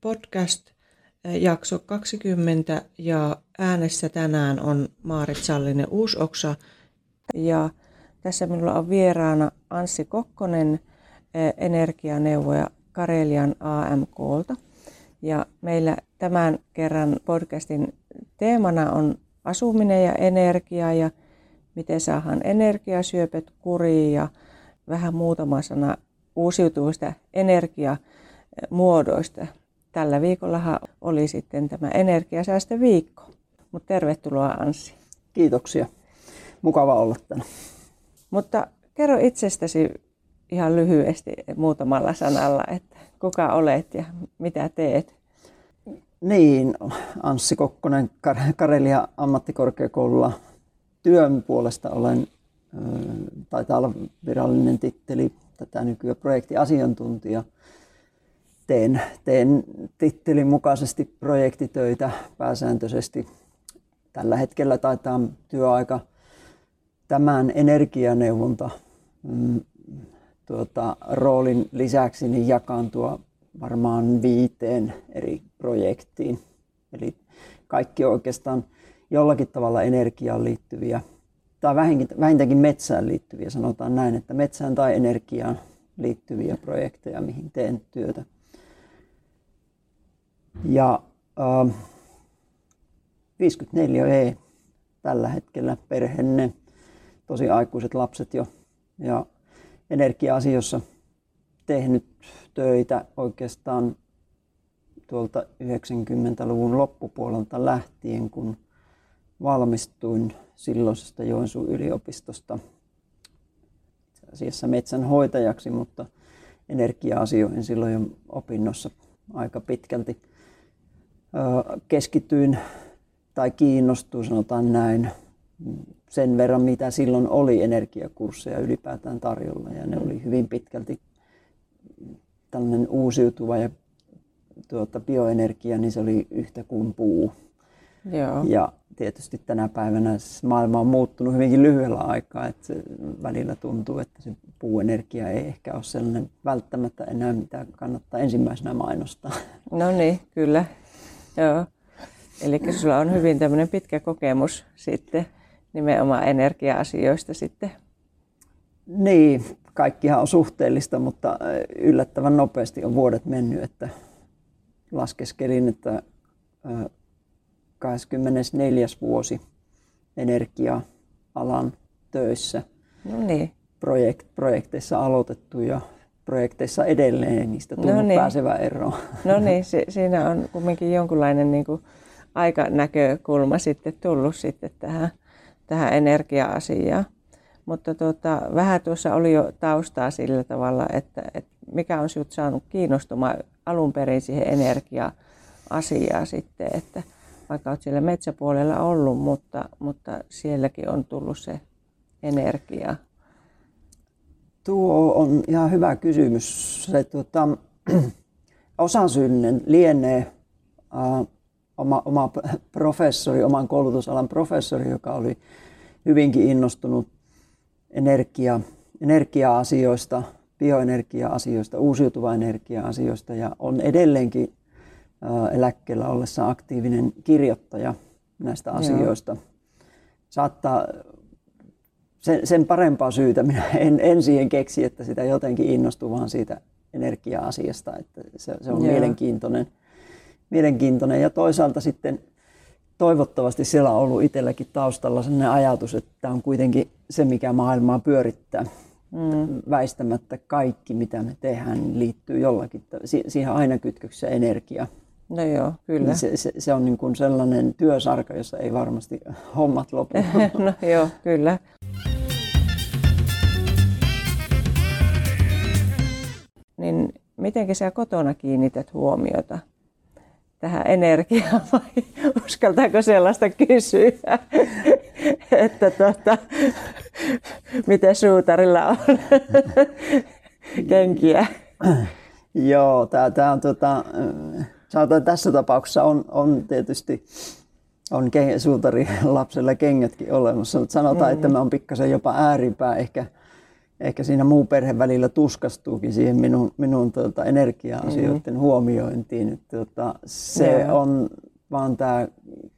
podcast eh, jakso 20 ja äänessä tänään on Maarit Sallinen Uusoksa ja tässä minulla on vieraana Anssi Kokkonen, eh, energianeuvoja Karelian AMKlta. Ja meillä tämän kerran podcastin teemana on asuminen ja energia ja miten saadaan energiasyöpöt kuriin ja vähän muutama sana uusiutuvista energiamuodoista. Tällä viikollahan oli sitten tämä energiasäästöviikko. Mutta tervetuloa Anssi. Kiitoksia. Mukava olla tänne. Mutta kerro itsestäsi ihan lyhyesti muutamalla sanalla, että kuka olet ja mitä teet? Niin, Anssi Kokkonen Karelia ammattikorkeakoululla työn puolesta olen, taitaa olla virallinen titteli tätä nykyään projektiasiantuntija. Teen, teen tittelin mukaisesti projektitöitä pääsääntöisesti. Tällä hetkellä taitaa työaika tämän energianeuvonta mm, tuota, roolin lisäksi niin jakaantua varmaan viiteen eri projektiin. Eli kaikki oikeastaan jollakin tavalla energiaan liittyviä, tai vähintäänkin metsään liittyviä, sanotaan näin, että metsään tai energiaan liittyviä projekteja, mihin teen työtä. Ja äh, 54E tällä hetkellä perhenne, tosi aikuiset lapset jo, ja energia-asioissa tehnyt töitä oikeastaan tuolta 90-luvun loppupuolelta lähtien, kun valmistuin silloisesta Joensuun yliopistosta asiassa metsänhoitajaksi, mutta energia-asioihin silloin jo opinnossa aika pitkälti keskityin tai kiinnostuin, sanotaan näin, sen verran, mitä silloin oli energiakursseja ylipäätään tarjolla. Ja ne oli hyvin pitkälti tällainen uusiutuva ja tuota, bioenergia, niin se oli yhtä kuin puu. Joo. Ja tietysti tänä päivänä maailma on muuttunut hyvinkin lyhyellä aikaa, että se välillä tuntuu, että se puuenergia ei ehkä ole sellainen välttämättä enää, mitä kannattaa ensimmäisenä mainostaa. No niin, kyllä. Joo. Eli sulla on hyvin tämmöinen pitkä kokemus sitten nimenomaan energia-asioista sitten. Niin, kaikkihan on suhteellista, mutta yllättävän nopeasti on vuodet mennyt, että laskeskelin, että 24. vuosi energia-alan töissä. No niin. Projekt, projekteissa aloitettu ja projekteissa edelleen niistä tullut no niin. pääsevä eroon. No niin, si- siinä on kuitenkin jonkunlainen niin kuin aikanäkökulma sitten tullut sitten tähän, tähän energia-asiaan. Mutta tuota, vähän tuossa oli jo taustaa sillä tavalla, että, että mikä on sinut saanut kiinnostumaan alun perin siihen energia-asiaan sitten, että vaikka olet siellä metsäpuolella ollut, mutta, mutta sielläkin on tullut se energia. Tuo on ihan hyvä kysymys. Se, tuota, osasynnen lienee uh, oma, oma professori, oman koulutusalan professori, joka oli hyvinkin innostunut energia, energia-asioista, bioenergia-asioista, uusiutuva energia-asioista ja on edelleenkin eläkkeellä ollessa aktiivinen kirjoittaja näistä asioista. Joo. Saattaa sen, sen parempaa syytä minä en, en siihen keksi, että sitä jotenkin innostuu vaan siitä energia-asiasta, että se, se on Joo. mielenkiintoinen, mielenkiintoinen. Ja toisaalta sitten toivottavasti siellä on ollut itselläkin taustalla sellainen ajatus, että tämä on kuitenkin se, mikä maailmaa pyörittää. Mm. Väistämättä kaikki, mitä me tehdään, niin liittyy jollakin, siihen aina kytköksessä energia. No joo, kyllä. Niin se, se, se on niin kuin sellainen työsarka, jossa ei varmasti hommat lopu. no joo, kyllä. Niin miten sä kotona kiinnität huomiota tähän energiaan vai uskaltaako sellaista kysyä, että tota, miten suutarilla on kenkiä? Joo, tämä on tota, sanotaan, tässä tapauksessa on, on tietysti on suutari lapsella kengätkin olemassa, mutta sanotaan, mm. että mä on pikkasen jopa ääripää ehkä, ehkä siinä muu perhe välillä tuskastuukin siihen minun, minun tuota, energia-asioiden mm. huomiointiin. Että, tuota, se yeah. on vaan tämä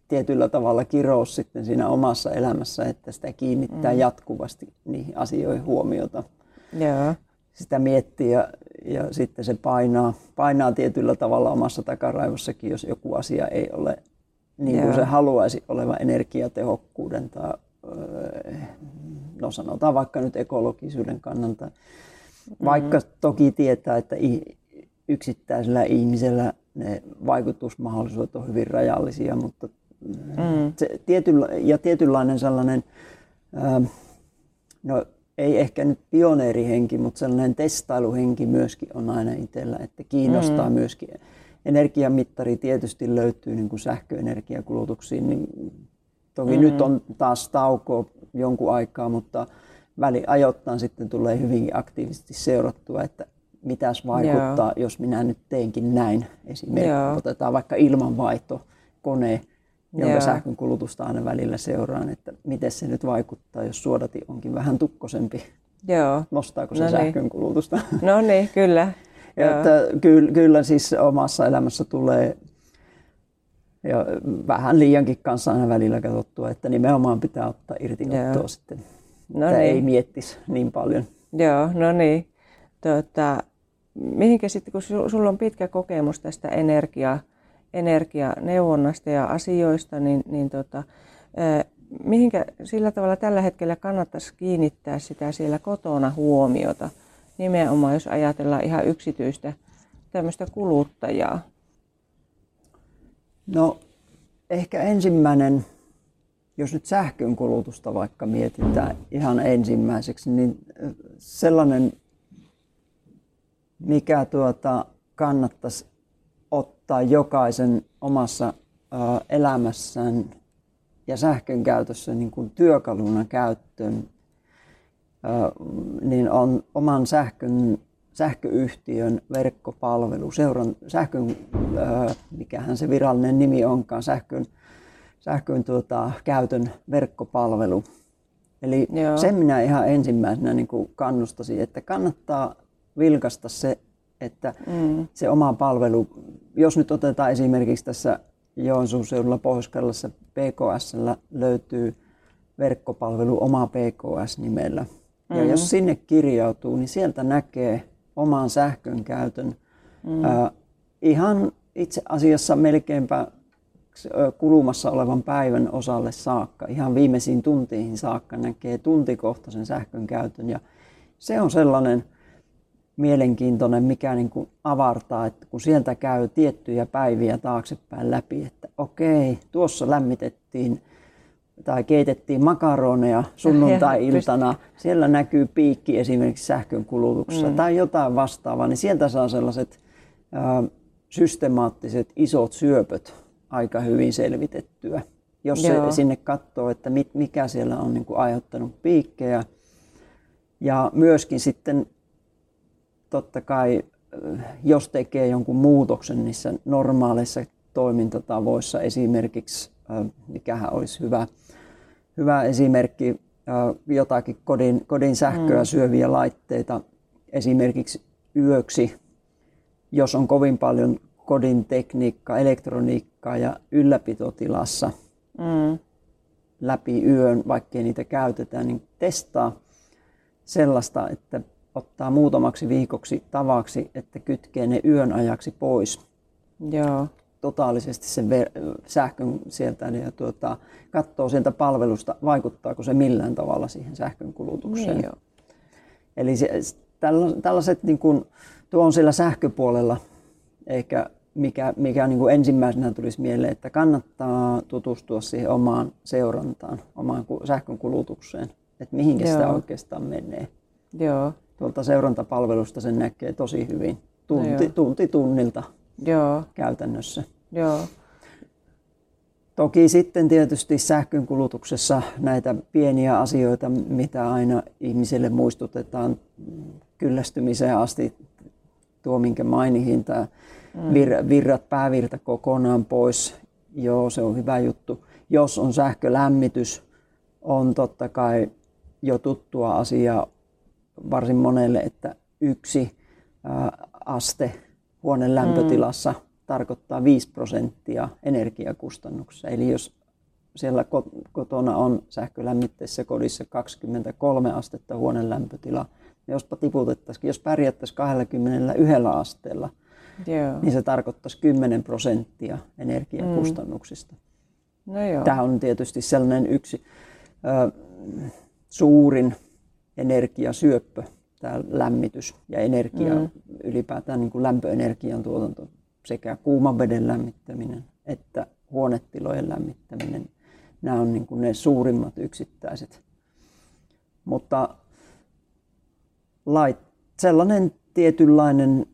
tietyllä tavalla kirous sitten siinä omassa elämässä, että sitä kiinnittää mm. jatkuvasti niihin asioihin huomiota. Yeah. Sitä miettii ja, ja sitten se painaa, painaa tietyllä tavalla omassa takaraivossakin, jos joku asia ei ole niin kuin se haluaisi olevan energiatehokkuuden tai no sanotaan vaikka nyt ekologisuuden kannalta. Mm-hmm. Vaikka toki tietää, että yksittäisellä ihmisellä ne vaikutusmahdollisuudet on hyvin rajallisia, mutta mm. se tietyllä, ja tietynlainen sellainen, no ei ehkä nyt pioneerihenki, mutta sellainen testailuhenki myöskin on aina itsellä, että kiinnostaa mm. myöskin energiamittari tietysti löytyy niin kuin sähköenergiakulutuksiin, niin toki mm-hmm. nyt on taas tauko jonkun aikaa, mutta väli ajoittain sitten tulee hyvinkin aktiivisesti seurattua, että mitäs vaikuttaa, Joo. jos minä nyt teenkin näin. Esimerkiksi Joo. otetaan vaikka ilmanvaihto, kone, jonka Joo. sähkön kulutusta aina välillä seuraan, että miten se nyt vaikuttaa, jos suodati onkin vähän tukkosempi. Joo. Nostaako se no niin. sähkön kulutusta? No niin, kyllä. Ja että kyllä, kyllä siis omassa elämässä tulee ja vähän liiankin kanssa aina välillä katsottua, että nimenomaan pitää ottaa irti ottoa sitten. No niin. ei miettisi niin paljon. Joo, no niin. Tuota, mihinkä sitten, kun sulla on pitkä kokemus tästä energia, energianeuvonnasta ja asioista, niin, niin tota, mihinkä sillä tavalla tällä hetkellä kannattaisi kiinnittää sitä siellä kotona huomiota? nimenomaan, jos ajatellaan ihan yksityistä tämmöistä kuluttajaa? No ehkä ensimmäinen, jos nyt sähkön kulutusta vaikka mietitään ihan ensimmäiseksi, niin sellainen, mikä tuota, kannattaisi ottaa jokaisen omassa elämässään ja sähkön käytössä niin kuin työkaluna käyttöön niin on oman sähkön, sähköyhtiön verkkopalvelu, seuran sähkön, mikähän se virallinen nimi onkaan, sähkön, sähkön tuota, käytön verkkopalvelu. Eli Joo. sen minä ihan ensimmäisenä niin kuin kannustasin, että kannattaa vilkasta se, että mm. se oma palvelu, jos nyt otetaan esimerkiksi tässä Joensuun seudulla pohjois PKS löytyy verkkopalvelu oma PKS-nimellä. Mm-hmm. Ja jos mm. sinne kirjautuu, niin sieltä näkee oman sähkön käytön mm. äh, ihan itse asiassa melkeinpä kulumassa olevan päivän osalle saakka, ihan viimeisiin tuntiin saakka näkee tuntikohtaisen sähkön käytön. Ja se on sellainen mielenkiintoinen, mikä niin kuin avartaa, että kun sieltä käy tiettyjä päiviä taaksepäin läpi, että okei, tuossa lämmitettiin tai keitettiin makaroneja sunnuntai-iltana, siellä näkyy piikki esimerkiksi sähkön kulutuksessa mm. tai jotain vastaavaa, niin sieltä saa sellaiset ä, systemaattiset isot syöpöt aika hyvin selvitettyä. Jos se sinne katsoo, että mit, mikä siellä on niin kuin aiheuttanut piikkejä. Ja myöskin sitten totta kai, jos tekee jonkun muutoksen niissä normaaleissa toimintatavoissa, esimerkiksi mikähän olisi hyvä hyvä esimerkki jotakin kodin, kodin sähköä mm. syöviä laitteita esimerkiksi yöksi, jos on kovin paljon kodin tekniikkaa, elektroniikkaa ja ylläpitotilassa mm. läpi yön, vaikkei niitä käytetään, niin testaa sellaista, että ottaa muutamaksi viikoksi tavaksi, että kytkee ne yön ajaksi pois. Joo totaalisesti sen ver- sähkön sieltä ja tuota, katsoo sieltä palvelusta, vaikuttaako se millään tavalla siihen sähkön kulutukseen. Niin Eli se, tällaiset, niin kuin, tuo on siellä sähköpuolella ehkä mikä, mikä niin kuin ensimmäisenä tulisi mieleen, että kannattaa tutustua siihen omaan seurantaan, omaan sähkön kulutukseen, että mihinkä sitä oikeastaan menee. Joo. Tuolta seurantapalvelusta sen näkee tosi hyvin, tunti, tunti tunnilta. Joo. käytännössä. Joo. Toki sitten tietysti sähkön kulutuksessa näitä pieniä asioita, mitä aina ihmisille muistutetaan kyllästymiseen asti, tuo minkä mainihin, tämä mm. vir, virrat, päävirta kokonaan pois. Joo, se on hyvä juttu. Jos on sähkölämmitys, on totta kai jo tuttua asiaa varsin monelle, että yksi aste huoneen lämpötilassa mm. tarkoittaa 5 prosenttia energiakustannuksia. Eli jos siellä kotona on sähkölämmitteisessä kodissa 23 astetta huoneen lämpötila, niin jospa tiputettaisiin, jos pärjättäisiin 21 asteella, Joo. niin se tarkoittaisi 10 prosenttia energiakustannuksista. Mm. No joo. Tämä on tietysti sellainen yksi ö, suurin energiasyöppö, tämä lämmitys ja energia, mm. ylipäätään niin kuin lämpöenergian tuotanto, sekä kuuman veden lämmittäminen että huonetilojen lämmittäminen. Nämä on niin kuin ne suurimmat yksittäiset. Mutta lait, sellainen tietynlainen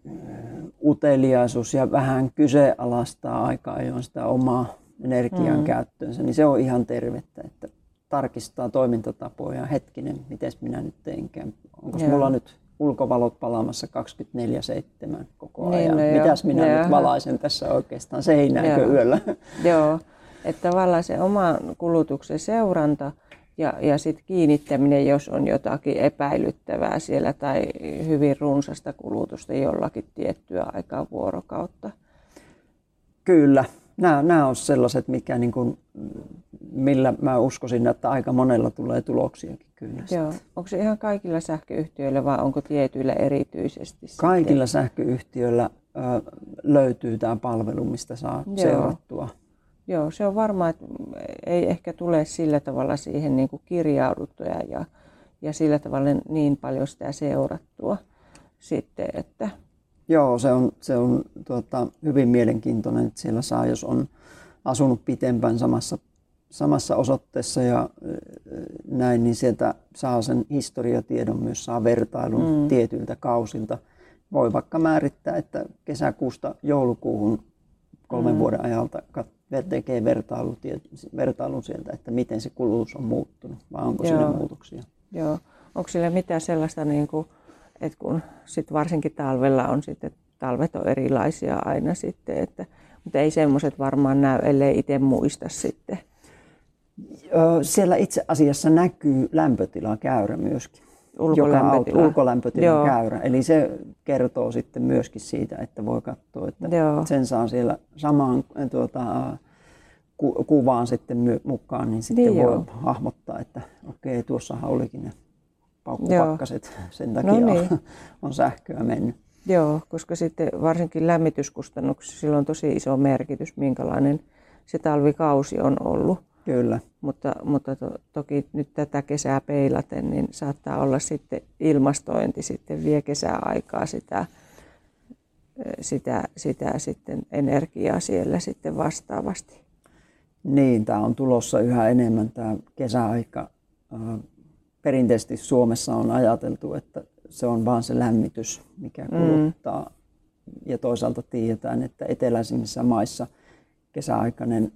uteliaisuus ja vähän kyseenalaistaa aika ajoin sitä omaa energian mm. käyttöönsä, niin se on ihan tervettä, että tarkistaa toimintatapoja. Hetkinen, miten minä nyt teenkään? Onko mulla nyt ulkovalot palaamassa 24-7 koko niin, ajan? No Mitäs minä no, nyt valaisen tässä oikeastaan seinääkö joo. yöllä? Joo, että tavallaan se oman kulutuksen seuranta ja, ja sitten kiinnittäminen, jos on jotakin epäilyttävää siellä tai hyvin runsasta kulutusta jollakin tiettyä aikaa vuorokautta. Kyllä, nämä, nämä on sellaiset, mikä niin kuin, millä mä uskoisin, että aika monella tulee tuloksiakin kyllä. Joo. Onko se ihan kaikilla sähköyhtiöillä vai onko tietyillä erityisesti? Kaikilla sitten? sähköyhtiöillä ö, löytyy tämä palvelu, mistä saa Joo. seurattua. Joo, se on varmaa, että ei ehkä tule sillä tavalla siihen niin kuin kirjauduttua ja, ja sillä tavalla niin paljon sitä seurattua sitten, että Joo, se on, se on tuota, hyvin mielenkiintoinen, että siellä saa, jos on asunut pitempään samassa, samassa osoitteessa ja näin, niin sieltä saa sen historiatiedon, myös saa vertailun mm. tietyiltä kausilta. Voi vaikka määrittää, että kesäkuusta joulukuuhun kolmen mm. vuoden ajalta tekee vertailun sieltä, että miten se kulutus on muuttunut, vai onko Joo. siinä muutoksia. Joo. Onko sillä mitään sellaista niin kuin et kun sit varsinkin talvella on sitten, talvet on erilaisia aina sitten, että, mutta ei semmoiset varmaan näy, ellei itse muista sitten. Siellä itse asiassa näkyy lämpötilakäyrä myöskin. Ulkolämpötila. Joka ulkolämpötilan käyrä. Eli se kertoo sitten myöskin siitä, että voi katsoa, että Joo. sen saa siellä samaan tuota, ku, kuvaan sitten mukaan, niin sitten niin voi joo. hahmottaa, että okei, tuossahan olikin paukkupakkaset, sen takia no niin. on sähköä mennyt. Joo, koska sitten varsinkin lämmityskustannuksissa sillä on tosi iso merkitys, minkälainen se talvikausi on ollut. Kyllä. Mutta, mutta to, toki nyt tätä kesää peilaten, niin saattaa olla sitten ilmastointi sitten vie kesäaikaa sitä, sitä, sitä sitten energiaa siellä sitten vastaavasti. Niin, tämä on tulossa yhä enemmän tämä kesäaika perinteisesti Suomessa on ajateltu, että se on vain se lämmitys, mikä mm. kuluttaa. Mm. Ja toisaalta tiedetään, että eteläisimmissä maissa kesäaikainen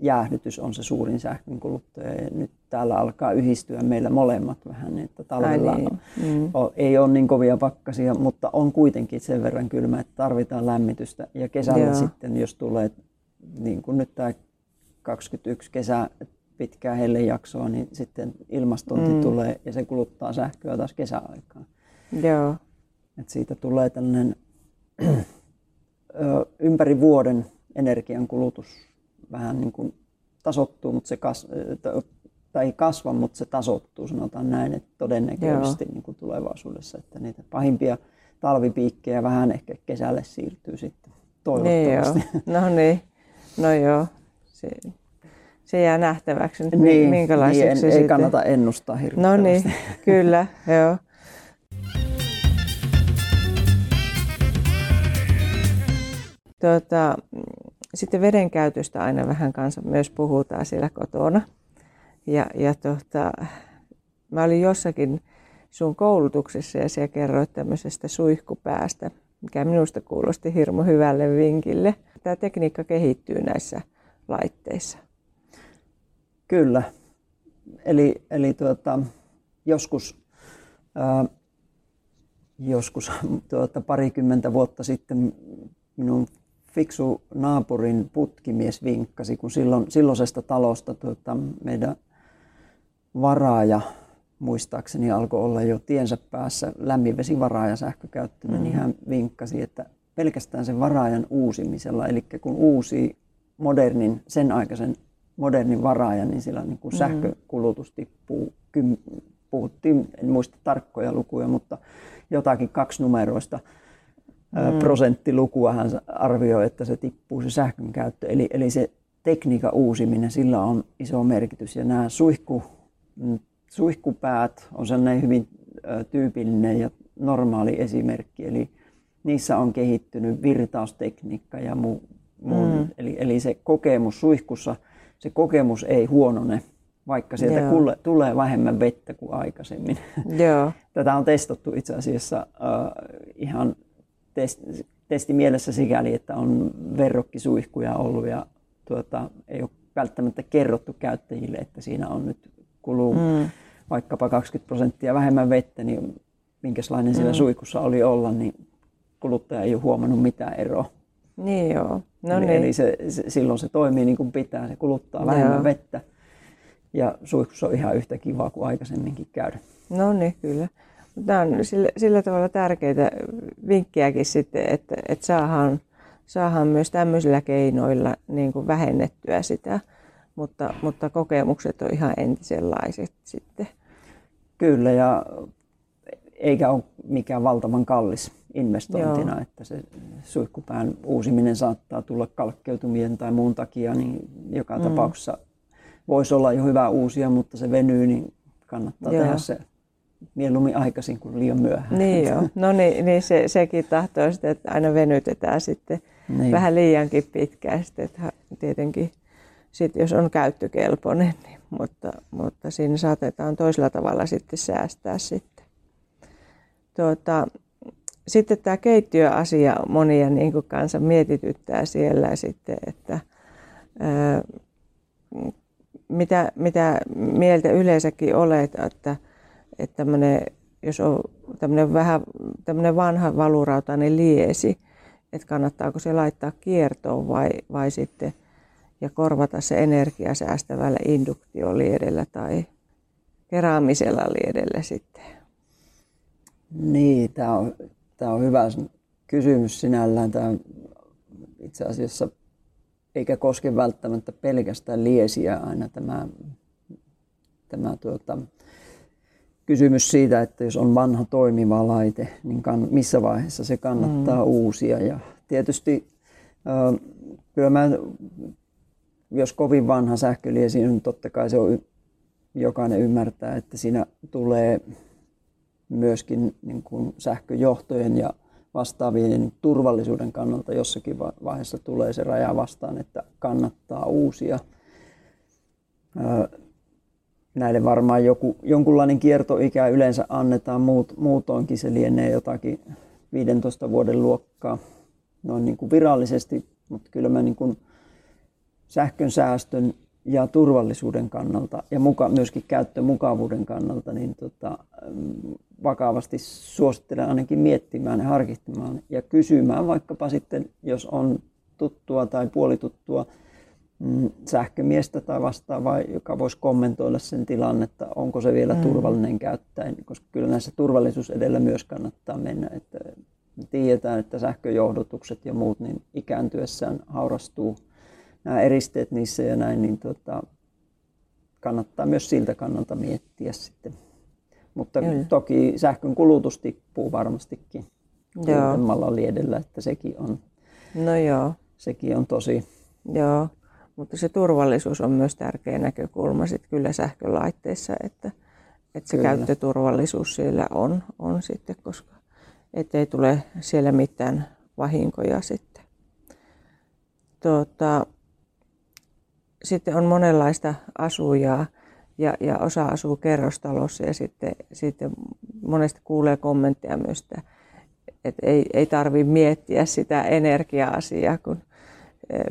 jäähdytys on se suurin sähkön kuluttaja. Ja nyt täällä alkaa yhdistyä meillä molemmat vähän, että talvella niin. mm. ei ole niin kovia pakkasia, mutta on kuitenkin sen verran kylmä, että tarvitaan lämmitystä. Ja kesällä Joo. sitten, jos tulee, niin kuin nyt tämä 21 kesä, pitkää hellejaksoa, niin sitten ilmastointi mm. tulee ja se kuluttaa sähköä taas kesäaikaan. Joo. Et siitä tulee tällainen ympäri vuoden energian kulutus vähän niin kuin tasottuu, mutta se kas, tai ei kasva, mutta se tasottuu, sanotaan näin, että todennäköisesti niin kuin tulevaisuudessa, että niitä pahimpia talvipiikkejä vähän ehkä kesälle siirtyy sitten toivottavasti. Niin joo. No niin, no joo. Se, se jää nähtäväksi, niin, minkälaiseksi niin, en, se ei sitten... kannata ennustaa hirveästi. No niin, kyllä, joo. Tuota, sitten veden käytöstä aina vähän kanssa myös puhutaan siellä kotona. Ja, ja tuota, mä olin jossakin sun koulutuksessa ja siellä kerroit tämmöisestä suihkupäästä, mikä minusta kuulosti hirmu hyvälle vinkille. Tämä tekniikka kehittyy näissä laitteissa. Kyllä. Eli, eli tuota, joskus, ää, joskus tuota, parikymmentä vuotta sitten minun fiksu naapurin putkimies vinkkasi, kun silloin, silloisesta talosta tuota, meidän varaaja muistaakseni alkoi olla jo tiensä päässä lämminvesivaraaja sähkökäyttöinen, mm. niin hän vinkkasi, että pelkästään sen varaajan uusimisella, eli kun uusi modernin, sen aikaisen modernin varaajan, niin sillä niin kuin mm. sähkökulutus tippuu, kym, puhuttiin, en muista tarkkoja lukuja, mutta jotakin kaksinumeroista mm. prosenttilukua hän arvioi, että se tippuu se sähkön käyttö. Eli, eli se tekniikan uusiminen, sillä on iso merkitys. Ja nämä suihku, mm, suihkupäät on sellainen hyvin tyypillinen ja normaali esimerkki. Eli niissä on kehittynyt virtaustekniikka ja muu. muu. Mm. Eli, eli se kokemus suihkussa, se kokemus ei huonone, vaikka sieltä kuule, tulee vähemmän vettä kuin aikaisemmin. Joo. Tätä on testattu itse asiassa uh, ihan testi, testi mielessä sikäli, että on verrokkisuihkuja ollut ja tuota, ei ole välttämättä kerrottu käyttäjille, että siinä on nyt kuluu mm. vaikkapa 20 prosenttia vähemmän vettä, niin minkälainen mm. siellä suihkussa oli olla, niin kuluttaja ei ole huomannut mitään eroa. Niin joo. No eli, niin. eli se, se, silloin se toimii niin kuin pitää, se kuluttaa vähemmän joo. vettä ja suihkussa on ihan yhtä kivaa kuin aikaisemminkin käydä. No niin, kyllä. Tämä on sillä, sillä tavalla tärkeitä vinkkiäkin sitten, että, että saadaan, saadaan myös tämmöisillä keinoilla niin kuin vähennettyä sitä, mutta, mutta kokemukset on ihan entisenlaiset sitten. Kyllä, ja eikä ole mikään valtavan kallis investointina, Joo. että se suihkupään uusiminen saattaa tulla kalkkeutumien tai muun takia, niin joka mm. tapauksessa voisi olla jo hyvä uusia, mutta se venyy, niin kannattaa Joo. tehdä se mieluummin aikaisin kuin liian myöhään. Niin joo, no niin, niin se, sekin tahtoo sitten, että aina venytetään sitten niin. vähän liiankin pitkään sitten, että tietenkin sit jos on käyttökelpoinen, niin, mutta, mutta siinä saatetaan toisella tavalla sitten säästää sitten. Tuota, sitten tämä keittiöasia monia niin kuin kanssa mietityttää siellä sitten, että ää, mitä, mitä mieltä yleensäkin olet, että että tämmönen, jos on tämmöinen vähän tämmöinen vanha valurautainen liesi, että kannattaako se laittaa kiertoon vai, vai sitten ja korvata se energiasäästävällä induktioliedellä tai keraamisella liedellä sitten? Niin, tämä on, tämä on hyvä kysymys sinällään. Tämä itse asiassa eikä koske välttämättä pelkästään liesiä aina tämä, tämä tuota, kysymys siitä, että jos on vanha toimiva laite, niin kann, missä vaiheessa se kannattaa mm. uusia. Ja tietysti äh, kyllä mä, jos kovin vanha sähköliesi, niin totta kai se on, jokainen ymmärtää, että siinä tulee myöskin niin kuin sähköjohtojen ja vastaavien turvallisuuden kannalta jossakin vaiheessa tulee se raja vastaan, että kannattaa uusia. Näille varmaan joku, jonkunlainen kiertoikä yleensä annetaan, muut, muutoinkin se lienee jotakin 15 vuoden luokkaa. Noin niin kuin virallisesti, mutta kyllä mä niin kuin sähkön säästön ja turvallisuuden kannalta ja muka, myöskin käyttömukavuuden kannalta niin tota, vakavasti suosittelen ainakin miettimään ja harkitsemaan ja kysymään vaikkapa sitten, jos on tuttua tai puolituttua, Mm, sähkömiestä tai vastaavaa, joka voisi kommentoida sen tilannetta, onko se vielä mm. turvallinen käyttää, koska kyllä näissä turvallisuus edellä myös kannattaa mennä. Että tiedetään, että sähköjohdotukset ja muut niin ikääntyessään haurastuu nämä eristeet niissä ja näin, niin tota, kannattaa myös siltä kannalta miettiä sitten. Mutta kyllä. toki sähkön kulutus tippuu varmastikin kuudemmalla liedellä, että sekin on, no joo. sekin on tosi Joo. Mutta se turvallisuus on myös tärkeä näkökulma sitten kyllä sähkölaitteissa, että, että se kyllä. käyttöturvallisuus siellä on, on sitten, koska ettei tule siellä mitään vahinkoja sitten. Tuota, sitten on monenlaista asujaa ja, ja osa asuu kerrostalossa ja sitten, sitten monesti kuulee kommentteja myös, että, et ei, ei tarvitse miettiä sitä energia-asiaa, kun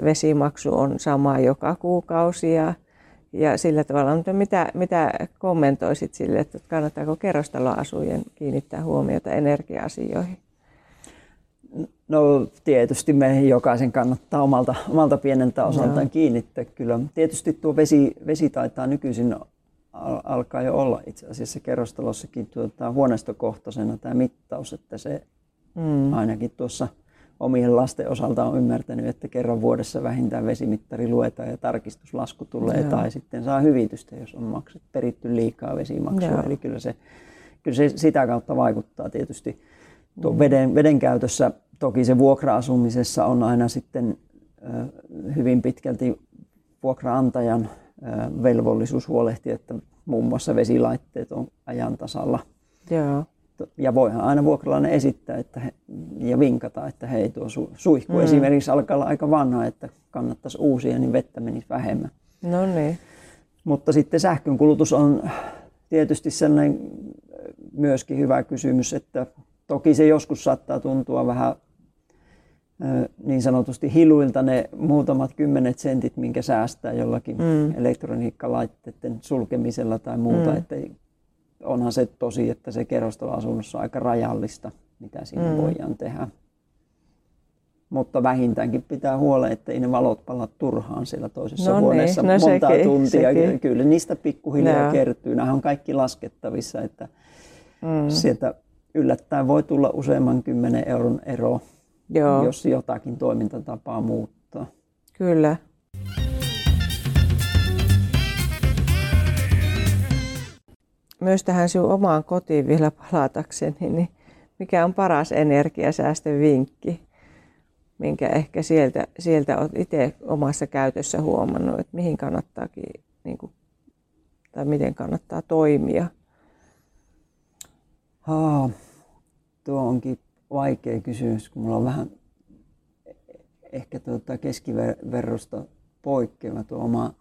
vesimaksu on sama joka kuukausi ja, ja sillä tavalla. Mutta mitä, mitä kommentoisit sille, että kannattaako kerrostaloasujien kiinnittää huomiota energia-asioihin? No tietysti meihin jokaisen kannattaa omalta, omalta pieneltä osaltaan no. kiinnittää kyllä. Tietysti tuo vesi, vesi taitaa nykyisin alkaa jo olla itse asiassa kerrostalossakin tuota, huoneistokohtaisena tämä mittaus, että se mm. ainakin tuossa omien lasten osalta on ymmärtänyt, että kerran vuodessa vähintään vesimittari luetaan ja tarkistuslasku tulee Joo. tai sitten saa hyvitystä, jos on maksut, peritty liikaa vesimaksua. Joo. Eli kyllä se, kyllä se sitä kautta vaikuttaa tietysti tuon mm. veden, veden käytössä. Toki se vuokra-asumisessa on aina sitten hyvin pitkälti vuokraantajan velvollisuus huolehtia, että muun muassa vesilaitteet on ajan tasalla. Joo. Ja voihan aina vuokralainen esittää että he, ja vinkata, että hei tuo su, suihku mm. esimerkiksi alkaa olla aika vanha, että kannattaisi uusia, niin vettä menisi vähemmän. No niin. Mutta sitten sähkön kulutus on tietysti sellainen myöskin hyvä kysymys, että toki se joskus saattaa tuntua vähän niin sanotusti hiluilta ne muutamat kymmenet sentit, minkä säästää jollakin mm. elektroniikkalaitteiden sulkemisella tai muuta. Mm. Että onhan se tosi, että se kerrostaloasunnossa on aika rajallista, mitä siinä mm. voidaan tehdä. Mutta vähintäänkin pitää huolen, että ei ne valot pala turhaan siellä toisessa no niin, huoneessa niin, no sekin, tuntia. Sekin. Kyllä niistä pikkuhiljaa no. kertyy. Nämä on kaikki laskettavissa, että mm. sieltä yllättäen voi tulla useamman kymmenen euron ero Joo. jos jotakin toimintatapaa muuttaa. Kyllä. Myös tähän sinun omaan kotiin vielä palatakseni, niin mikä on paras energiasäästövinkki, minkä ehkä sieltä, sieltä olet itse omassa käytössä huomannut, että mihin kannattaakin, niin kuin, tai miten kannattaa toimia? Haa, tuo onkin vaikea kysymys, kun mulla on vähän ehkä tuota keskiverrosta poikkeava tuo oma,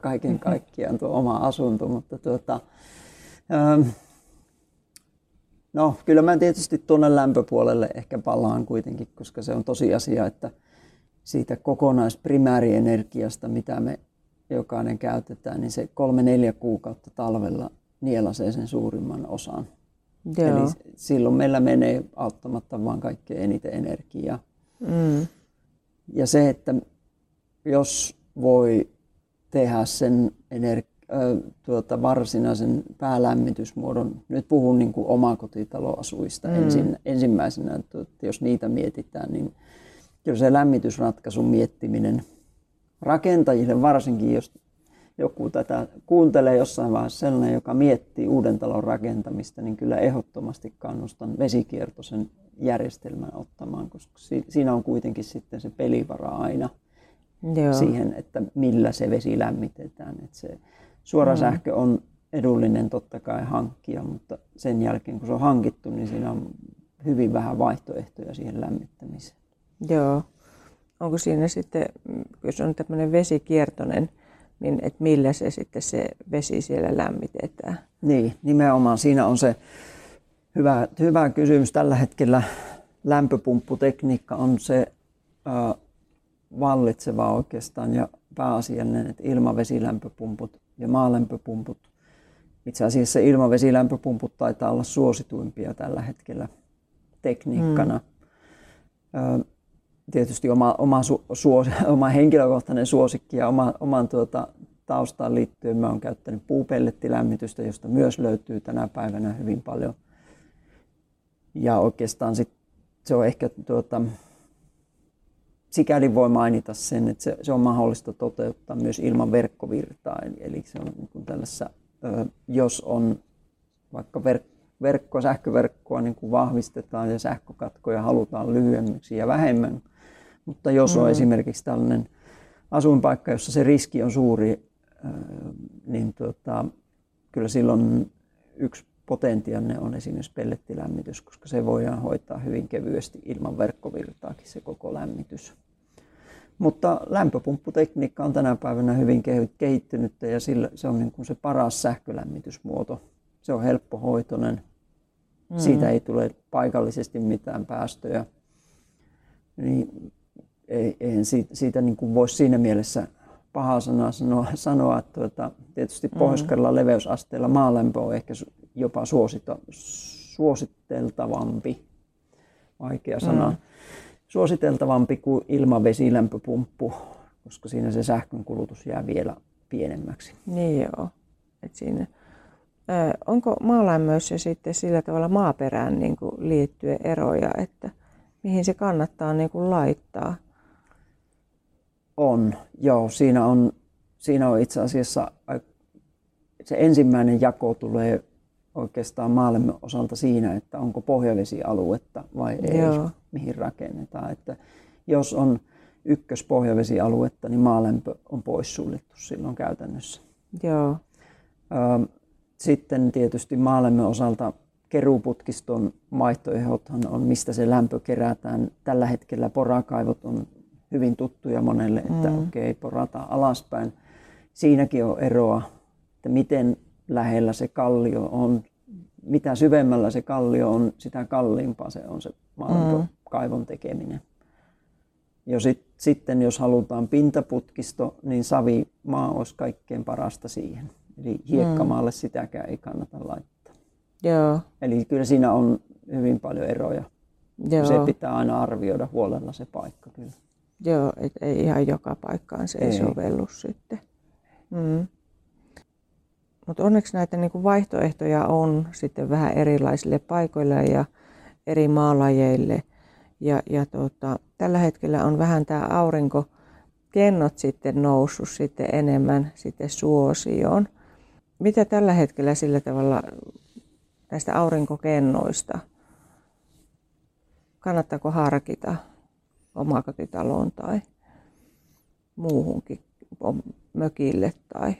kaiken kaikkiaan tuo oma asunto, mutta tuota, ähm, no kyllä mä tietysti tuonne lämpöpuolelle ehkä palaan kuitenkin, koska se on tosiasia, että siitä kokonaisprimäärieniarkiasta, mitä me jokainen käytetään, niin se kolme-neljä kuukautta talvella nielasee sen suurimman osan. Joo. Eli silloin meillä menee auttamatta vaan kaikkein eniten energiaa. Mm. Ja se, että jos voi tehdä sen energi- äh, tuota, varsinaisen päälämmitysmuodon, nyt puhun niin kuin omakotitaloasuista mm. ensin, ensimmäisenä, että jos niitä mietitään, niin kyllä se lämmitysratkaisun miettiminen rakentajille varsinkin, jos joku tätä kuuntelee jossain vaiheessa sellainen, joka miettii uuden talon rakentamista, niin kyllä ehdottomasti kannustan vesikiertoisen järjestelmän ottamaan, koska siinä on kuitenkin sitten se pelivara aina Joo. siihen, että millä se vesi lämmitetään. Että se suora mm. sähkö on edullinen totta kai hankkia, mutta sen jälkeen kun se on hankittu, niin siinä on hyvin vähän vaihtoehtoja siihen lämmittämiseen. Joo. Onko siinä sitten, kun se on tämmöinen vesikiertoinen niin että millä se sitten se vesi siellä lämmitetään. Niin, nimenomaan siinä on se hyvä, hyvä kysymys. Tällä hetkellä lämpöpumpputekniikka on se äh, vallitseva oikeastaan ja pääasiallinen, että ilmavesilämpöpumput ja maalämpöpumput. Itse asiassa ilmavesilämpöpumput taitaa olla suosituimpia tällä hetkellä tekniikkana. Mm tietysti oma, oma, su, suos, oma henkilökohtainen suosikki ja oma, oman tuota, taustaan liittyen mä oon käyttänyt puupellettilämmitystä, josta myös löytyy tänä päivänä hyvin paljon. Ja oikeastaan sit se on ehkä tuota, sikäli voi mainita sen, että se, se on mahdollista toteuttaa myös ilman verkkovirtaa. Eli, eli se on niin tällaisessa, jos on vaikka verk, verkko, sähköverkkoa niin kuin vahvistetaan ja sähkökatkoja halutaan lyhyemmiksi ja vähemmän mutta jos on mm. esimerkiksi tällainen asuinpaikka, jossa se riski on suuri, niin tuota, kyllä silloin yksi potentiaalinen on esimerkiksi pellettilämmitys, koska se voidaan hoitaa hyvin kevyesti ilman verkkovirtaakin se koko lämmitys. Mutta lämpöpumpputekniikka on tänä päivänä hyvin kehittynyt ja sillä se on niin kuin se paras sähkölämmitysmuoto. Se on helppohoitoinen mm. siitä ei tule paikallisesti mitään päästöjä. Niin ei, eihän siitä, siitä niin kuin voisi siinä mielessä pahaa sanaa sanoa, sanoa että tuota, tietysti mm. pohjois leveysasteella maalämpö on ehkä jopa suosita, suositeltavampi, vaikea sana, mm. suositeltavampi kuin ilmavesilämpöpumppu, koska siinä se sähkön kulutus jää vielä pienemmäksi. Niin joo. Et siinä, ö, onko maalämmössä sitten sillä tavalla maaperään niin kuin liittyen eroja, että mihin se kannattaa niin kuin laittaa? On, joo. Siinä on, siinä on itse asiassa se ensimmäinen jako tulee oikeastaan maallemme osalta siinä, että onko pohjavesialuetta vai ei, Joo. mihin rakennetaan. Että jos on ykköspohjavesialuetta, niin maalämpö on poissuljettu silloin käytännössä. Joo. Sitten tietysti maalämmön osalta keruuputkiston vaihtoehdothan on, mistä se lämpö kerätään. Tällä hetkellä porakaivot on hyvin tuttuja monelle, että mm. okei, okay, porata alaspäin. Siinäkin on eroa, että miten lähellä se kallio on. Mitä syvemmällä se kallio on, sitä kalliimpaa se on se kaivon tekeminen. Ja sit, sitten jos halutaan pintaputkisto, niin savimaa olisi kaikkein parasta siihen. Eli hiekkamaalle mm. sitäkään ei kannata laittaa. Joo. Eli kyllä siinä on hyvin paljon eroja. Joo. Se pitää aina arvioida huolella se paikka kyllä. Joo, et ei ihan joka paikkaan se ei, ei sovellu sitten. Mm. Mutta onneksi näitä niinku vaihtoehtoja on sitten vähän erilaisille paikoille ja eri maalajeille. Ja, ja tota, tällä hetkellä on vähän tämä aurinkokennot sitten noussut sitten enemmän sitten suosioon. Mitä tällä hetkellä sillä tavalla näistä aurinkokennoista? Kannattaako harkita omakotitaloon tai muuhunkin mökille tai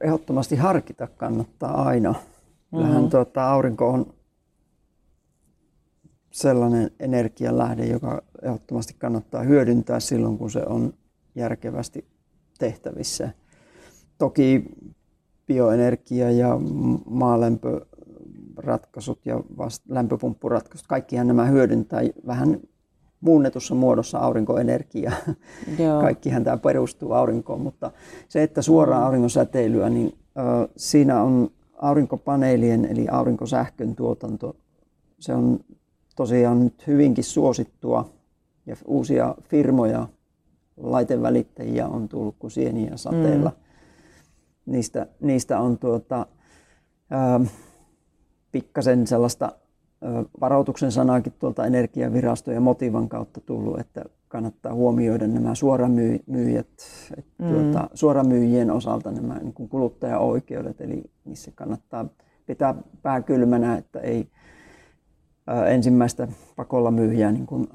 ehdottomasti harkita kannattaa aina. Kyllähän mm. tuota, aurinko on sellainen energialähde, joka ehdottomasti kannattaa hyödyntää silloin, kun se on järkevästi tehtävissä. Toki bioenergia ja maalämpöratkaisut ja vast- lämpöpumppuratkaisut, kaikkihan nämä hyödyntää vähän muunnetussa muodossa aurinkoenergia. Joo. Kaikkihan tämä perustuu aurinkoon, mutta se, että suoraan auringon säteilyä, niin äh, siinä on aurinkopaneelien eli aurinkosähkön tuotanto. Se on tosiaan nyt hyvinkin suosittua ja uusia firmoja, laitevälittäjiä on tullut kuin sieniä sateella. Mm. Niistä, niistä on tuota, pikkasen sellaista varoituksen sanaakin tuolta energiavirasto ja Motivan kautta tullut, että kannattaa huomioida nämä suoramyyjät, että mm. tuota, suoramyyjien osalta nämä niin kuin kuluttajaoikeudet, eli niissä kannattaa pitää pää kylmänä, että ei ää, ensimmäistä pakolla myyjää niin kuin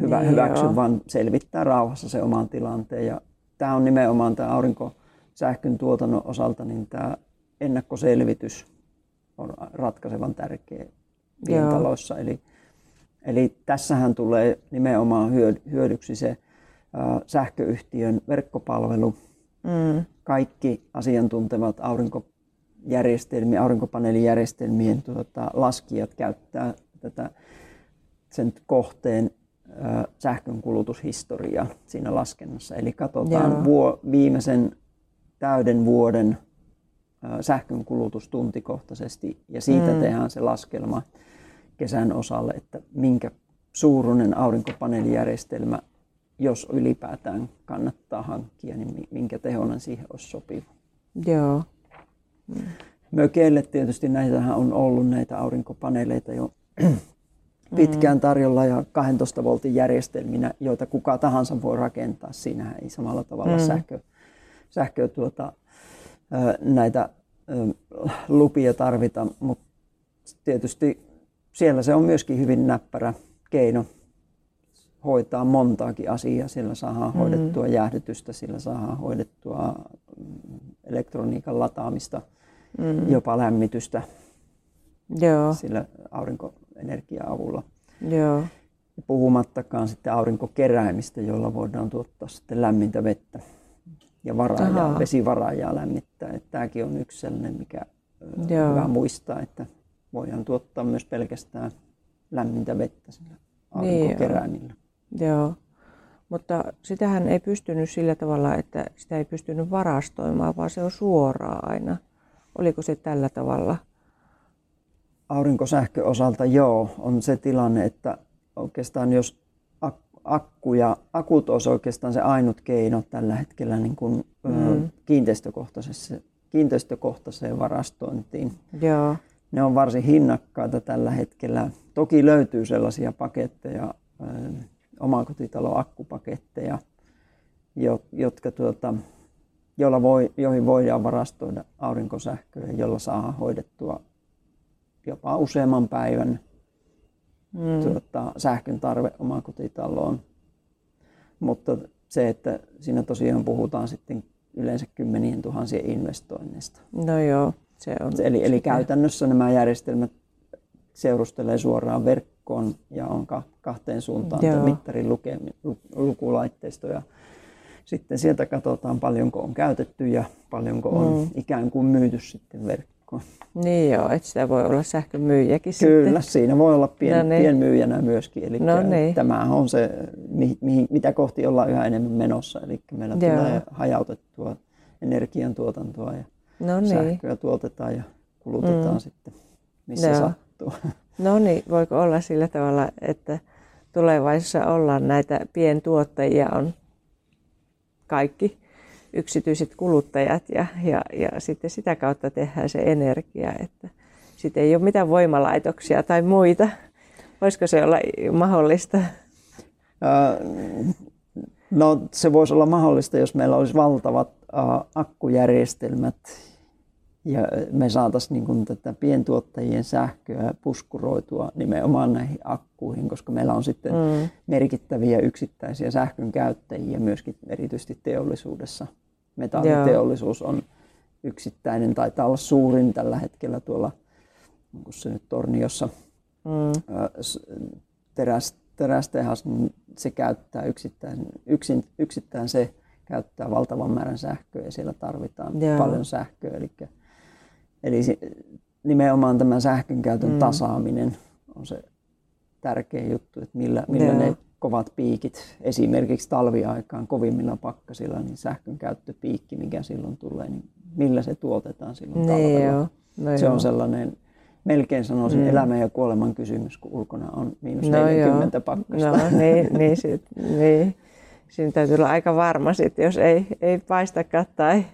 hyvä, niin, hyväksy, joo. vaan selvittää rauhassa se oman tilanteen. Ja tämä on nimenomaan tämä aurinkosähkön tuotannon osalta, niin tämä ennakkoselvitys on ratkaisevan tärkeä pientaloissa. Eli, eli tässähän tulee nimenomaan hyödyksi se sähköyhtiön verkkopalvelu. Mm. Kaikki asiantuntevat aurinkojärjestelmien, aurinkopaneelijärjestelmien tuota, laskijat käyttää tätä sen kohteen sähkön kulutushistoriaa siinä laskennassa. Eli katsotaan vuo, viimeisen täyden vuoden sähkön kulutus tuntikohtaisesti ja siitä mm. tehdään se laskelma kesän osalle, että minkä suuruinen aurinkopaneelijärjestelmä, jos ylipäätään kannattaa hankkia, niin minkä tehonen siihen olisi sopiva. Joo. Mm. Mökeille tietysti näitähän on ollut näitä aurinkopaneeleita jo pitkään tarjolla ja 12 voltin järjestelminä, joita kuka tahansa voi rakentaa. Siinähän ei samalla tavalla mm. sähkö, sähkö tuota, näitä lupia tarvita, mutta tietysti siellä se on myöskin hyvin näppärä keino hoitaa montaakin asiaa. Sillä saadaan mm. hoidettua jäähdytystä, sillä saadaan hoidettua mm, elektroniikan lataamista, mm. jopa lämmitystä Joo. sillä aurinkoenergia-avulla. Joo. Puhumattakaan sitten aurinkokeräimistä, joilla voidaan tuottaa sitten lämmintä vettä ja varaajaa, vesivaraajaa lämmittää. Että tämäkin on yksi sellainen, mikä Joo. hyvä muistaa, että voidaan tuottaa myös pelkästään lämmintä vettä sillä aurinkokeräimillä. Niin, joo. Mutta sitähän ei pystynyt sillä tavalla, että sitä ei pystynyt varastoimaan, vaan se on suoraa aina. Oliko se tällä tavalla? Aurinkosähkö osalta joo, on se tilanne, että oikeastaan jos akku ja akut olisi oikeastaan se ainut keino tällä hetkellä niin kuin, mm. kiinteistökohtaisessa, kiinteistökohtaiseen varastointiin. Joo. Ne on varsin hinnakkaita tällä hetkellä. Toki löytyy sellaisia paketteja, omakotitalo akkupaketteja, jotka tuota, joilla voi, joihin voidaan varastoida aurinkosähköä, jolla saa hoidettua jopa useamman päivän mm. tuota, sähkön tarve omakotitaloon. Mutta se, että siinä tosiaan puhutaan sitten yleensä kymmenien tuhansien investoinneista. No joo, se on. Eli, eli käytännössä nämä järjestelmät seurustelee suoraan verkkoon ja on kahteen suuntaan mittarin lukemi, lukulaitteisto ja sitten sieltä katsotaan paljonko on käytetty ja paljonko on mm. ikään kuin myyty sitten verkkoon. Niin joo, että sitä voi olla sähkömyyjäkin Kyllä, sitten. siinä voi olla pien, no niin. pienmyyjänä myöskin. Eli no niin. tämä on se, mihin, mitä kohti ollaan yhä enemmän menossa. Eli meillä joo. tulee hajautettua energiantuotantoa ja no niin. sähköä tuotetaan ja kulutetaan mm. sitten, missä joo. sattuu. No niin, voiko olla sillä tavalla, että tulevaisuudessa ollaan näitä pientuottajia on kaikki yksityiset kuluttajat ja, ja, ja sitten sitä kautta tehdään se energia, että sitten ei ole mitään voimalaitoksia tai muita. Voisiko se olla mahdollista? No se voisi olla mahdollista, jos meillä olisi valtavat akkujärjestelmät ja me saataisiin niin tätä pientuottajien sähköä puskuroitua nimenomaan näihin akkuihin, koska meillä on sitten mm. merkittäviä yksittäisiä sähkön käyttäjiä myöskin erityisesti teollisuudessa. Metalliteollisuus on yksittäinen, taitaa olla suurin tällä hetkellä tuolla, onko se nyt Torniossa, mm. teräs, terästehas, niin se käyttää yksittäin, yksin, yksittäin se käyttää valtavan määrän sähköä ja siellä tarvitaan Joo. paljon sähköä. Eli, eli nimenomaan tämä sähkön käytön mm. tasaaminen on se tärkeä juttu, että millä, millä ne kovat piikit, esimerkiksi talviaikaan kovimmilla pakkasilla, niin sähkön käyttöpiikki, mikä silloin tulee, niin millä se tuotetaan silloin ne, niin talvella. Joo. No se joo. on sellainen, melkein sanoisin mm. elämän ja kuoleman kysymys, kun ulkona on miinus no 40 joo. pakkasta. No niin, niin, sit, niin. Siinä täytyy olla aika varma sit, jos ei, ei paistakaan tai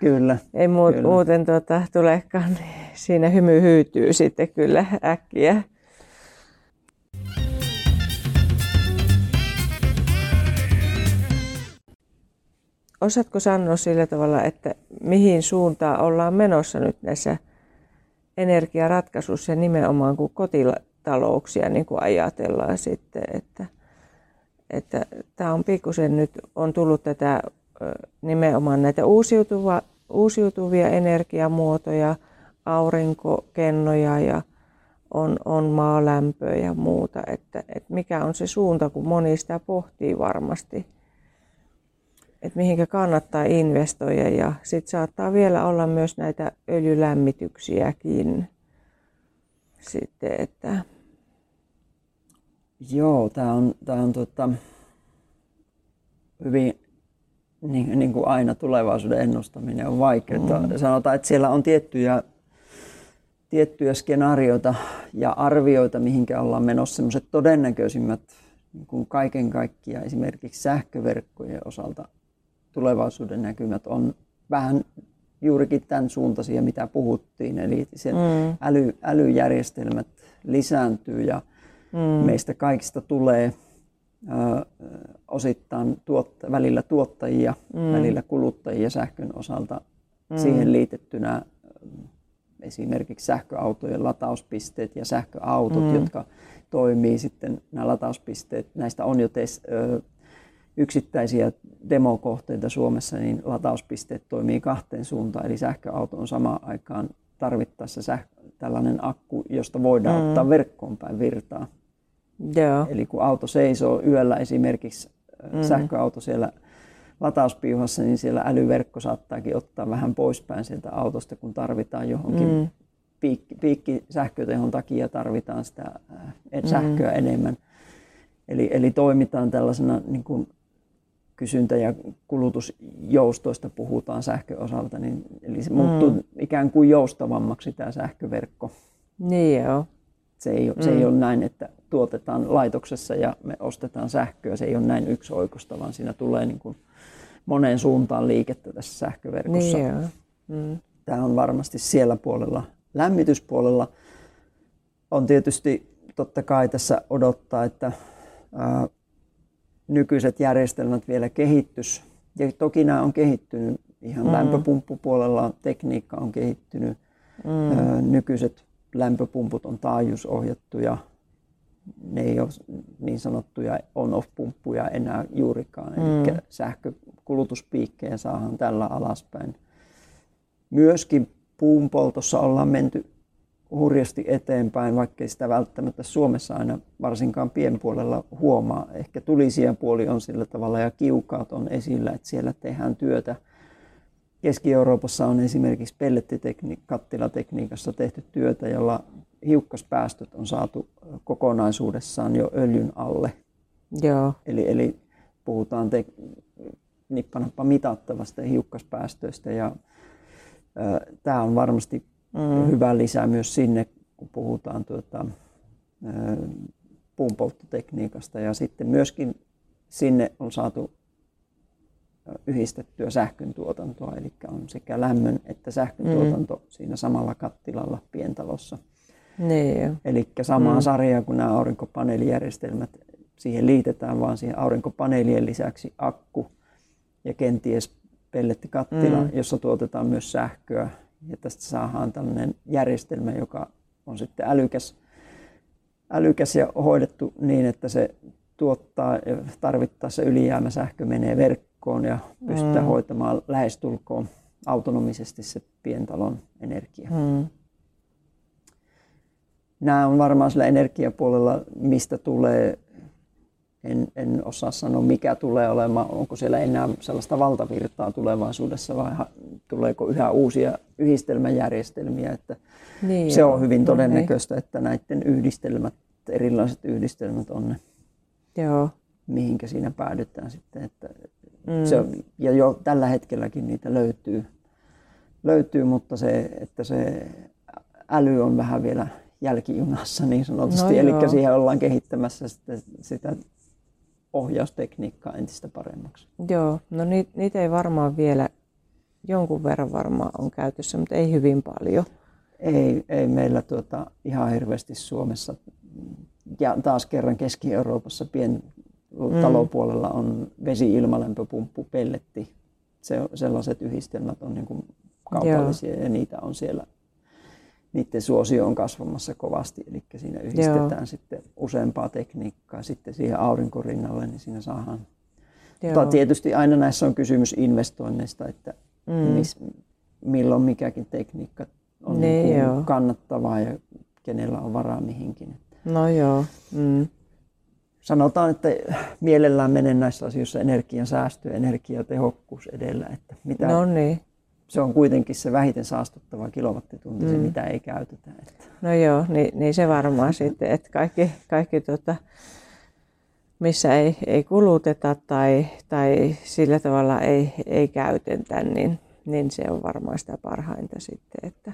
Kyllä. ei muut, kyllä. muuten tuota, tulekaan, niin siinä hymy hyytyy sitten kyllä äkkiä. Osaatko sanoa sillä tavalla, että mihin suuntaan ollaan menossa nyt näissä energiaratkaisuissa nimenomaan kuin kotitalouksia niin kuin ajatellaan sitten, että, että tämä on pikkusen nyt on tullut tätä nimenomaan näitä uusiutuva, uusiutuvia energiamuotoja, aurinkokennoja ja on, on maalämpöä ja muuta, että, että mikä on se suunta, kun moni sitä pohtii varmasti – että mihinkä kannattaa investoida ja sitten saattaa vielä olla myös näitä öljylämmityksiäkin sitten, että Joo, tämä on, tää on tota, hyvin, niin, niin kuin aina tulevaisuuden ennustaminen on vaikeaa. Mm. Sanotaan, että siellä on tiettyjä, tiettyjä skenaarioita ja arvioita, mihinkä ollaan menossa, semmoiset todennäköisimmät niin kuin kaiken kaikkiaan esimerkiksi sähköverkkojen osalta tulevaisuuden näkymät on vähän juurikin tämän suuntaisia, mitä puhuttiin. Eli sen mm. äly, älyjärjestelmät lisääntyy ja mm. meistä kaikista tulee ö, osittain tuotta, välillä tuottajia, mm. välillä kuluttajia sähkön osalta. Mm. Siihen liitettynä esimerkiksi sähköautojen latauspisteet ja sähköautot, mm. jotka toimii sitten nämä latauspisteet. Näistä on jo tes, ö, yksittäisiä demokohteita Suomessa, niin latauspisteet toimii kahteen suuntaan. Eli sähköauto on samaan aikaan tarvittaessa sähkö, tällainen akku, josta voidaan mm. ottaa verkkoon päin virtaa. Joo. Eli kun auto seisoo yöllä esimerkiksi mm. sähköauto siellä latauspiuhassa, niin siellä älyverkko saattaakin ottaa vähän poispäin sieltä autosta, kun tarvitaan johonkin mm. piikki, piikki sähkötehon takia tarvitaan sitä äh, sähköä mm. enemmän. Eli, eli toimitaan tällaisena niin kuin kysyntä- ja kulutusjoustoista puhutaan sähköosalta, niin eli se muuttuu mm. ikään kuin joustavammaksi tämä sähköverkko. Niin joo. Se ei, mm. se ei mm. ole näin, että tuotetaan laitoksessa ja me ostetaan sähköä. Se ei ole näin yksi oikosta, vaan siinä tulee niin kuin moneen suuntaan liikettä tässä sähköverkossa. Niin joo. Mm. Tämä on varmasti siellä puolella. Lämmityspuolella on tietysti totta kai tässä odottaa, että nykyiset järjestelmät vielä kehittys. Ja toki nämä on kehittynyt. Ihan mm. lämpöpumppupuolella tekniikka on kehittynyt. Mm. Ää, nykyiset lämpöpumput on taajuusohjattuja. Ne ei ole niin sanottuja on-off-pumppuja enää juurikaan. Mm. Eli sähkökulutuspiikkejä saadaan tällä alaspäin. Myöskin puunpoltossa ollaan menty hurjasti eteenpäin, vaikkei sitä välttämättä Suomessa aina varsinkaan pienpuolella huomaa. Ehkä tulisien puoli on sillä tavalla ja kiukaat on esillä, että siellä tehdään työtä. Keski-Euroopassa on esimerkiksi pellettikattilatekniikassa tehty työtä, jolla hiukkaspäästöt on saatu kokonaisuudessaan jo öljyn alle. Joo. Eli, eli puhutaan te, nippanappa mitattavasta hiukkaspäästöistä ja Tämä on varmasti mm. hyvä lisä myös sinne, kun puhutaan tuota, puunpolttotekniikasta. Ja sitten myöskin sinne on saatu yhdistettyä sähkön tuotantoa, eli on sekä lämmön että sähkön mm. tuotanto siinä samalla kattilalla pientalossa. Niin. Eli samaa mm. sarjaa kuin nämä aurinkopaneelijärjestelmät. Siihen liitetään vaan siihen aurinkopaneelien lisäksi akku ja kenties pellettikattila, mm. jossa tuotetaan myös sähköä. Ja tästä saadaan tällainen järjestelmä, joka on sitten älykäs, älykäs ja hoidettu niin, että se tuottaa tarvittaessa ylijäämä sähkö menee verkkoon ja pystytään mm. hoitamaan lähestulkoon autonomisesti se pientalon energia. Mm. Nämä on varmaan sillä energiapuolella, mistä tulee en, en osaa sanoa, mikä tulee olemaan, onko siellä enää sellaista valtavirtaa tulevaisuudessa vai tuleeko yhä uusia yhdistelmäjärjestelmiä. Että niin, se on hyvin no todennäköistä, että näiden yhdistelmät, erilaiset yhdistelmät on ne, joo. mihinkä siinä päädytään sitten. Että mm. se ja jo tällä hetkelläkin niitä löytyy, löytyy mutta se, että se äly on vähän vielä jälkijunassa niin sanotusti. No Eli siihen ollaan kehittämässä sitä, sitä ohjaustekniikkaa entistä paremmaksi. Joo, no niitä, niitä ei varmaan vielä jonkun verran varmaan on käytössä, mutta ei hyvin paljon. Ei, ei meillä tuota, ihan hirveästi Suomessa. Ja taas kerran Keski-Euroopassa pien mm. talopuolella on vesi-ilmalämpöpumppu, pelletti. Se, sellaiset yhdistelmät on niin kuin kaupallisia Joo. ja niitä on siellä niiden suosio on kasvamassa kovasti, eli siinä yhdistetään Joo. sitten useampaa tekniikkaa sitten siihen aurinkorinnalle, niin siinä saadaan. Mutta tietysti aina näissä on kysymys investoinneista, että mm. mis, milloin mikäkin tekniikka on niin niin kannattavaa ja kenellä on varaa mihinkin. No joo. Mm. Sanotaan, että mielellään menen näissä asioissa energian säästö ja energiatehokkuus edellä. Että mitä, no niin se on kuitenkin se vähiten saastuttava kilowattitunti, mm. se mitä ei käytetä. Että. No joo, niin, niin se varmaan sitten, että kaikki, kaikki tota, missä ei, ei kuluteta tai, tai sillä tavalla ei, ei käytetä, niin, niin se on varmaan sitä parhainta sitten, että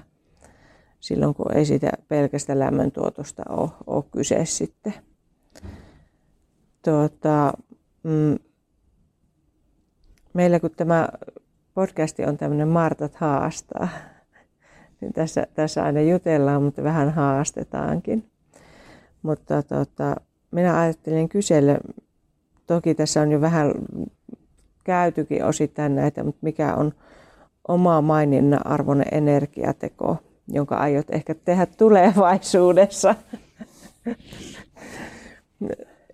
silloin kun ei sitä pelkästä lämmöntuotosta ole, ole kyse sitten. Tuota, mm, meillä kun tämä podcasti on tämmöinen Martat haastaa. Niin tässä, tässä aina jutellaan, mutta vähän haastetaankin. Mutta tota, minä ajattelin kysellä, toki tässä on jo vähän käytykin osittain näitä, mutta mikä on oma maininnan arvoinen energiateko, jonka aiot ehkä tehdä tulevaisuudessa?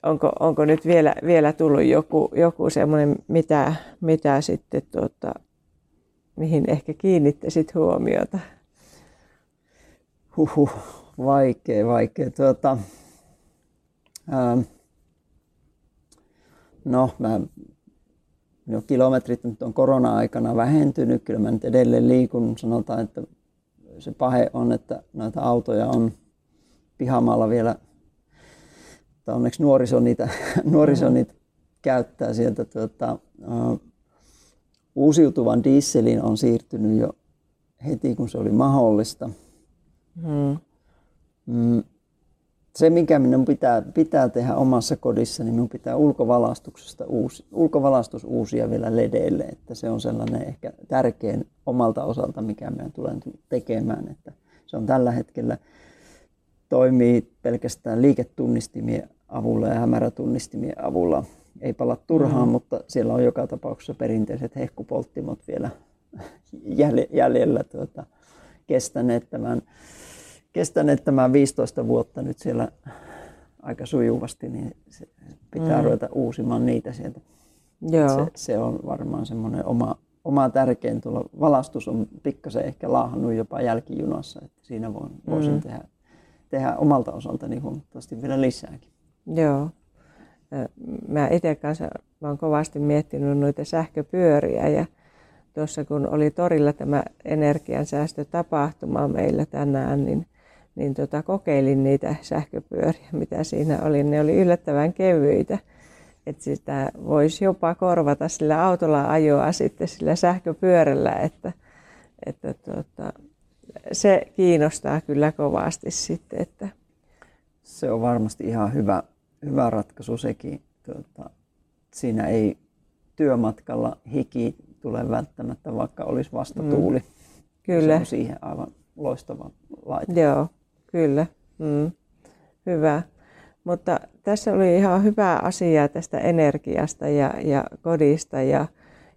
onko, onko nyt vielä, vielä tullut joku, joku semmoinen, mitä, mitä sitten tuota, mihin ehkä kiinnittäisit huomiota? Huhu, vaikea, vaikea. Tuota, no, mä minun kilometrit nyt on korona-aikana vähentynyt. Kyllä mä nyt edelleen liikun. Sanotaan, että se pahe on, että näitä autoja on pihamaalla vielä. Tai onneksi nuoriso niitä, nuoriso niitä käyttää sieltä. Tuota, uh, uusiutuvan dieselin on siirtynyt jo heti, kun se oli mahdollista. Mm. Mm, se, mikä minun pitää, pitää tehdä omassa kodissa, niin minun pitää ulkovalastuksesta uusi, ulkovalastus uusia vielä ledeille. Että se on sellainen ehkä tärkein omalta osalta, mikä meidän tulee tekemään. Että se on tällä hetkellä toimii pelkästään liiketunnistimien avulla ja hämärätunnistimien avulla. Ei pala turhaan, mm. mutta siellä on joka tapauksessa perinteiset hehkupolttimot vielä jäljellä tuota, kestäneet tämän kestäneet tämän 15 vuotta nyt siellä aika sujuvasti, niin se pitää mm. ruveta uusimaan niitä sieltä. Joo. Se, se on varmaan semmoinen oma, oma tärkein tuolla. Valastus on pikkasen ehkä laahannut jopa jälkijunassa, että siinä voin, mm. voisin tehdä, tehdä omalta osaltani huomattavasti vielä lisääkin. Joo. Mä itse kanssa mä oon kovasti miettinyt noita sähköpyöriä ja tuossa kun oli torilla tämä energiansäästötapahtuma meillä tänään, niin niin tota, kokeilin niitä sähköpyöriä, mitä siinä oli. Ne oli yllättävän kevyitä. Että sitä voisi jopa korvata sillä autolla ajoa sitten sillä sähköpyörällä, että, että tota, se kiinnostaa kyllä kovasti sitten. Että... Se on varmasti ihan hyvä, hyvä ratkaisu sekin. Tuota, siinä ei työmatkalla hiki tule välttämättä, vaikka olisi vastatuuli. Mm. Kyllä. Se on siihen aivan loistava laite. Joo. Kyllä, mm. hyvä. Mutta tässä oli ihan hyvä asia tästä energiasta ja, ja kodista ja,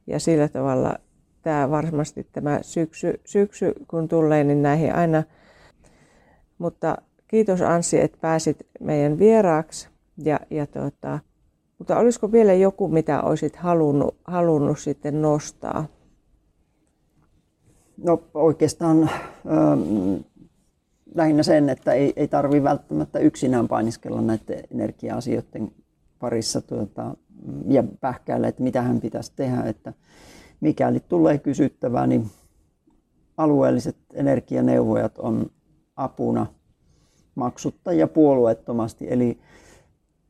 ja sillä tavalla tämä varmasti tämä syksy, syksy kun tulee, niin näihin aina. Mutta kiitos Anssi, että pääsit meidän vieraaksi. Ja, ja tuota, mutta olisiko vielä joku, mitä olisit halunnut, halunnut sitten nostaa? No oikeastaan ähm, lähinnä sen, että ei, ei tarvitse välttämättä yksinään painiskella näiden energia-asioiden parissa tuota, ja pähkäillä, että mitä hän pitäisi tehdä. Että mikäli tulee kysyttävää, niin alueelliset energianeuvojat on apuna maksutta ja puolueettomasti. Eli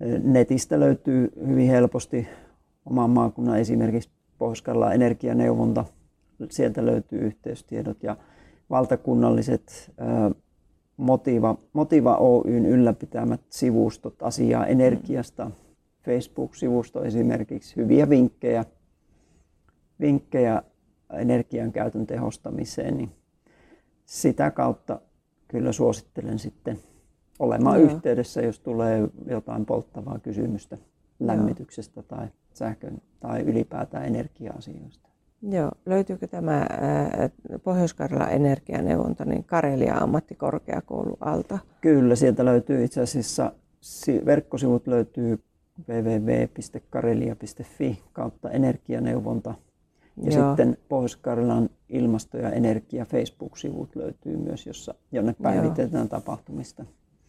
e, netistä löytyy hyvin helposti oman maakunnan esimerkiksi pohjois energianeuvonta. Sieltä löytyy yhteystiedot ja valtakunnalliset Motiva, Motiva Oyn ylläpitämät sivustot asiaa energiasta. Facebook-sivusto esimerkiksi hyviä vinkkejä, vinkkejä energian käytön tehostamiseen, niin sitä kautta kyllä suosittelen sitten olemaan Joo. yhteydessä, jos tulee jotain polttavaa kysymystä lämmityksestä Joo. tai sähkön tai ylipäätään energia-asioista. Joo, löytyykö tämä Pohjois-Karjalan energianeuvonta niin Karelia ammattikorkeakoulu alta? Kyllä, sieltä löytyy itse asiassa, verkkosivut löytyy www.karelia.fi kautta energianeuvonta. Ja Joo. sitten Pohjois-Karjalan ilmasto- ja energia Facebook-sivut löytyy myös, jossa, jonne päivitetään Joo. tapahtumista.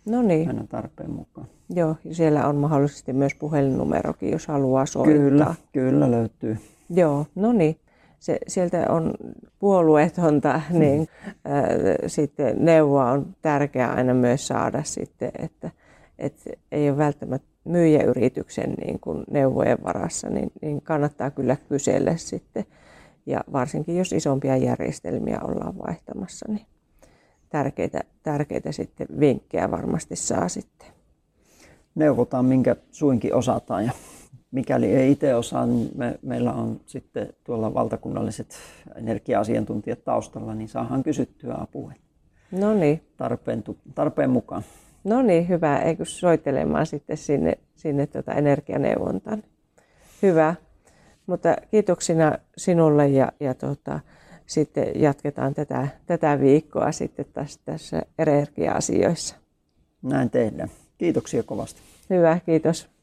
No niin. Aina tarpeen mukaan. Joo, ja siellä on mahdollisesti myös puhelinnumerokin, jos haluaa soittaa. Kyllä, kyllä löytyy. Joo, no niin se, sieltä on puolueetonta, mm. niin ää, sitten neuvoa on tärkeää aina myös saada sitten, että, että ei ole välttämättä myyjäyrityksen niin kuin neuvojen varassa, niin, niin kannattaa kyllä kysellä sitten. Ja varsinkin jos isompia järjestelmiä ollaan vaihtamassa, niin tärkeitä, tärkeitä sitten vinkkejä varmasti saa sitten. Neuvotaan, minkä suinkin osataan ja mikäli ei itse osaa, niin me, meillä on sitten tuolla valtakunnalliset energia-asiantuntijat taustalla, niin saahan kysyttyä apua. No niin. Tarpeen, tarpeen mukaan. No niin, hyvä. Eikö soittelemaan sitten sinne, sinne tuota energianeuvontaan. Hyvä. Mutta kiitoksina sinulle ja, ja tuota, sitten jatketaan tätä, tätä viikkoa sitten tässä, tässä energia-asioissa. Näin tehdään. Kiitoksia kovasti. Hyvä, kiitos.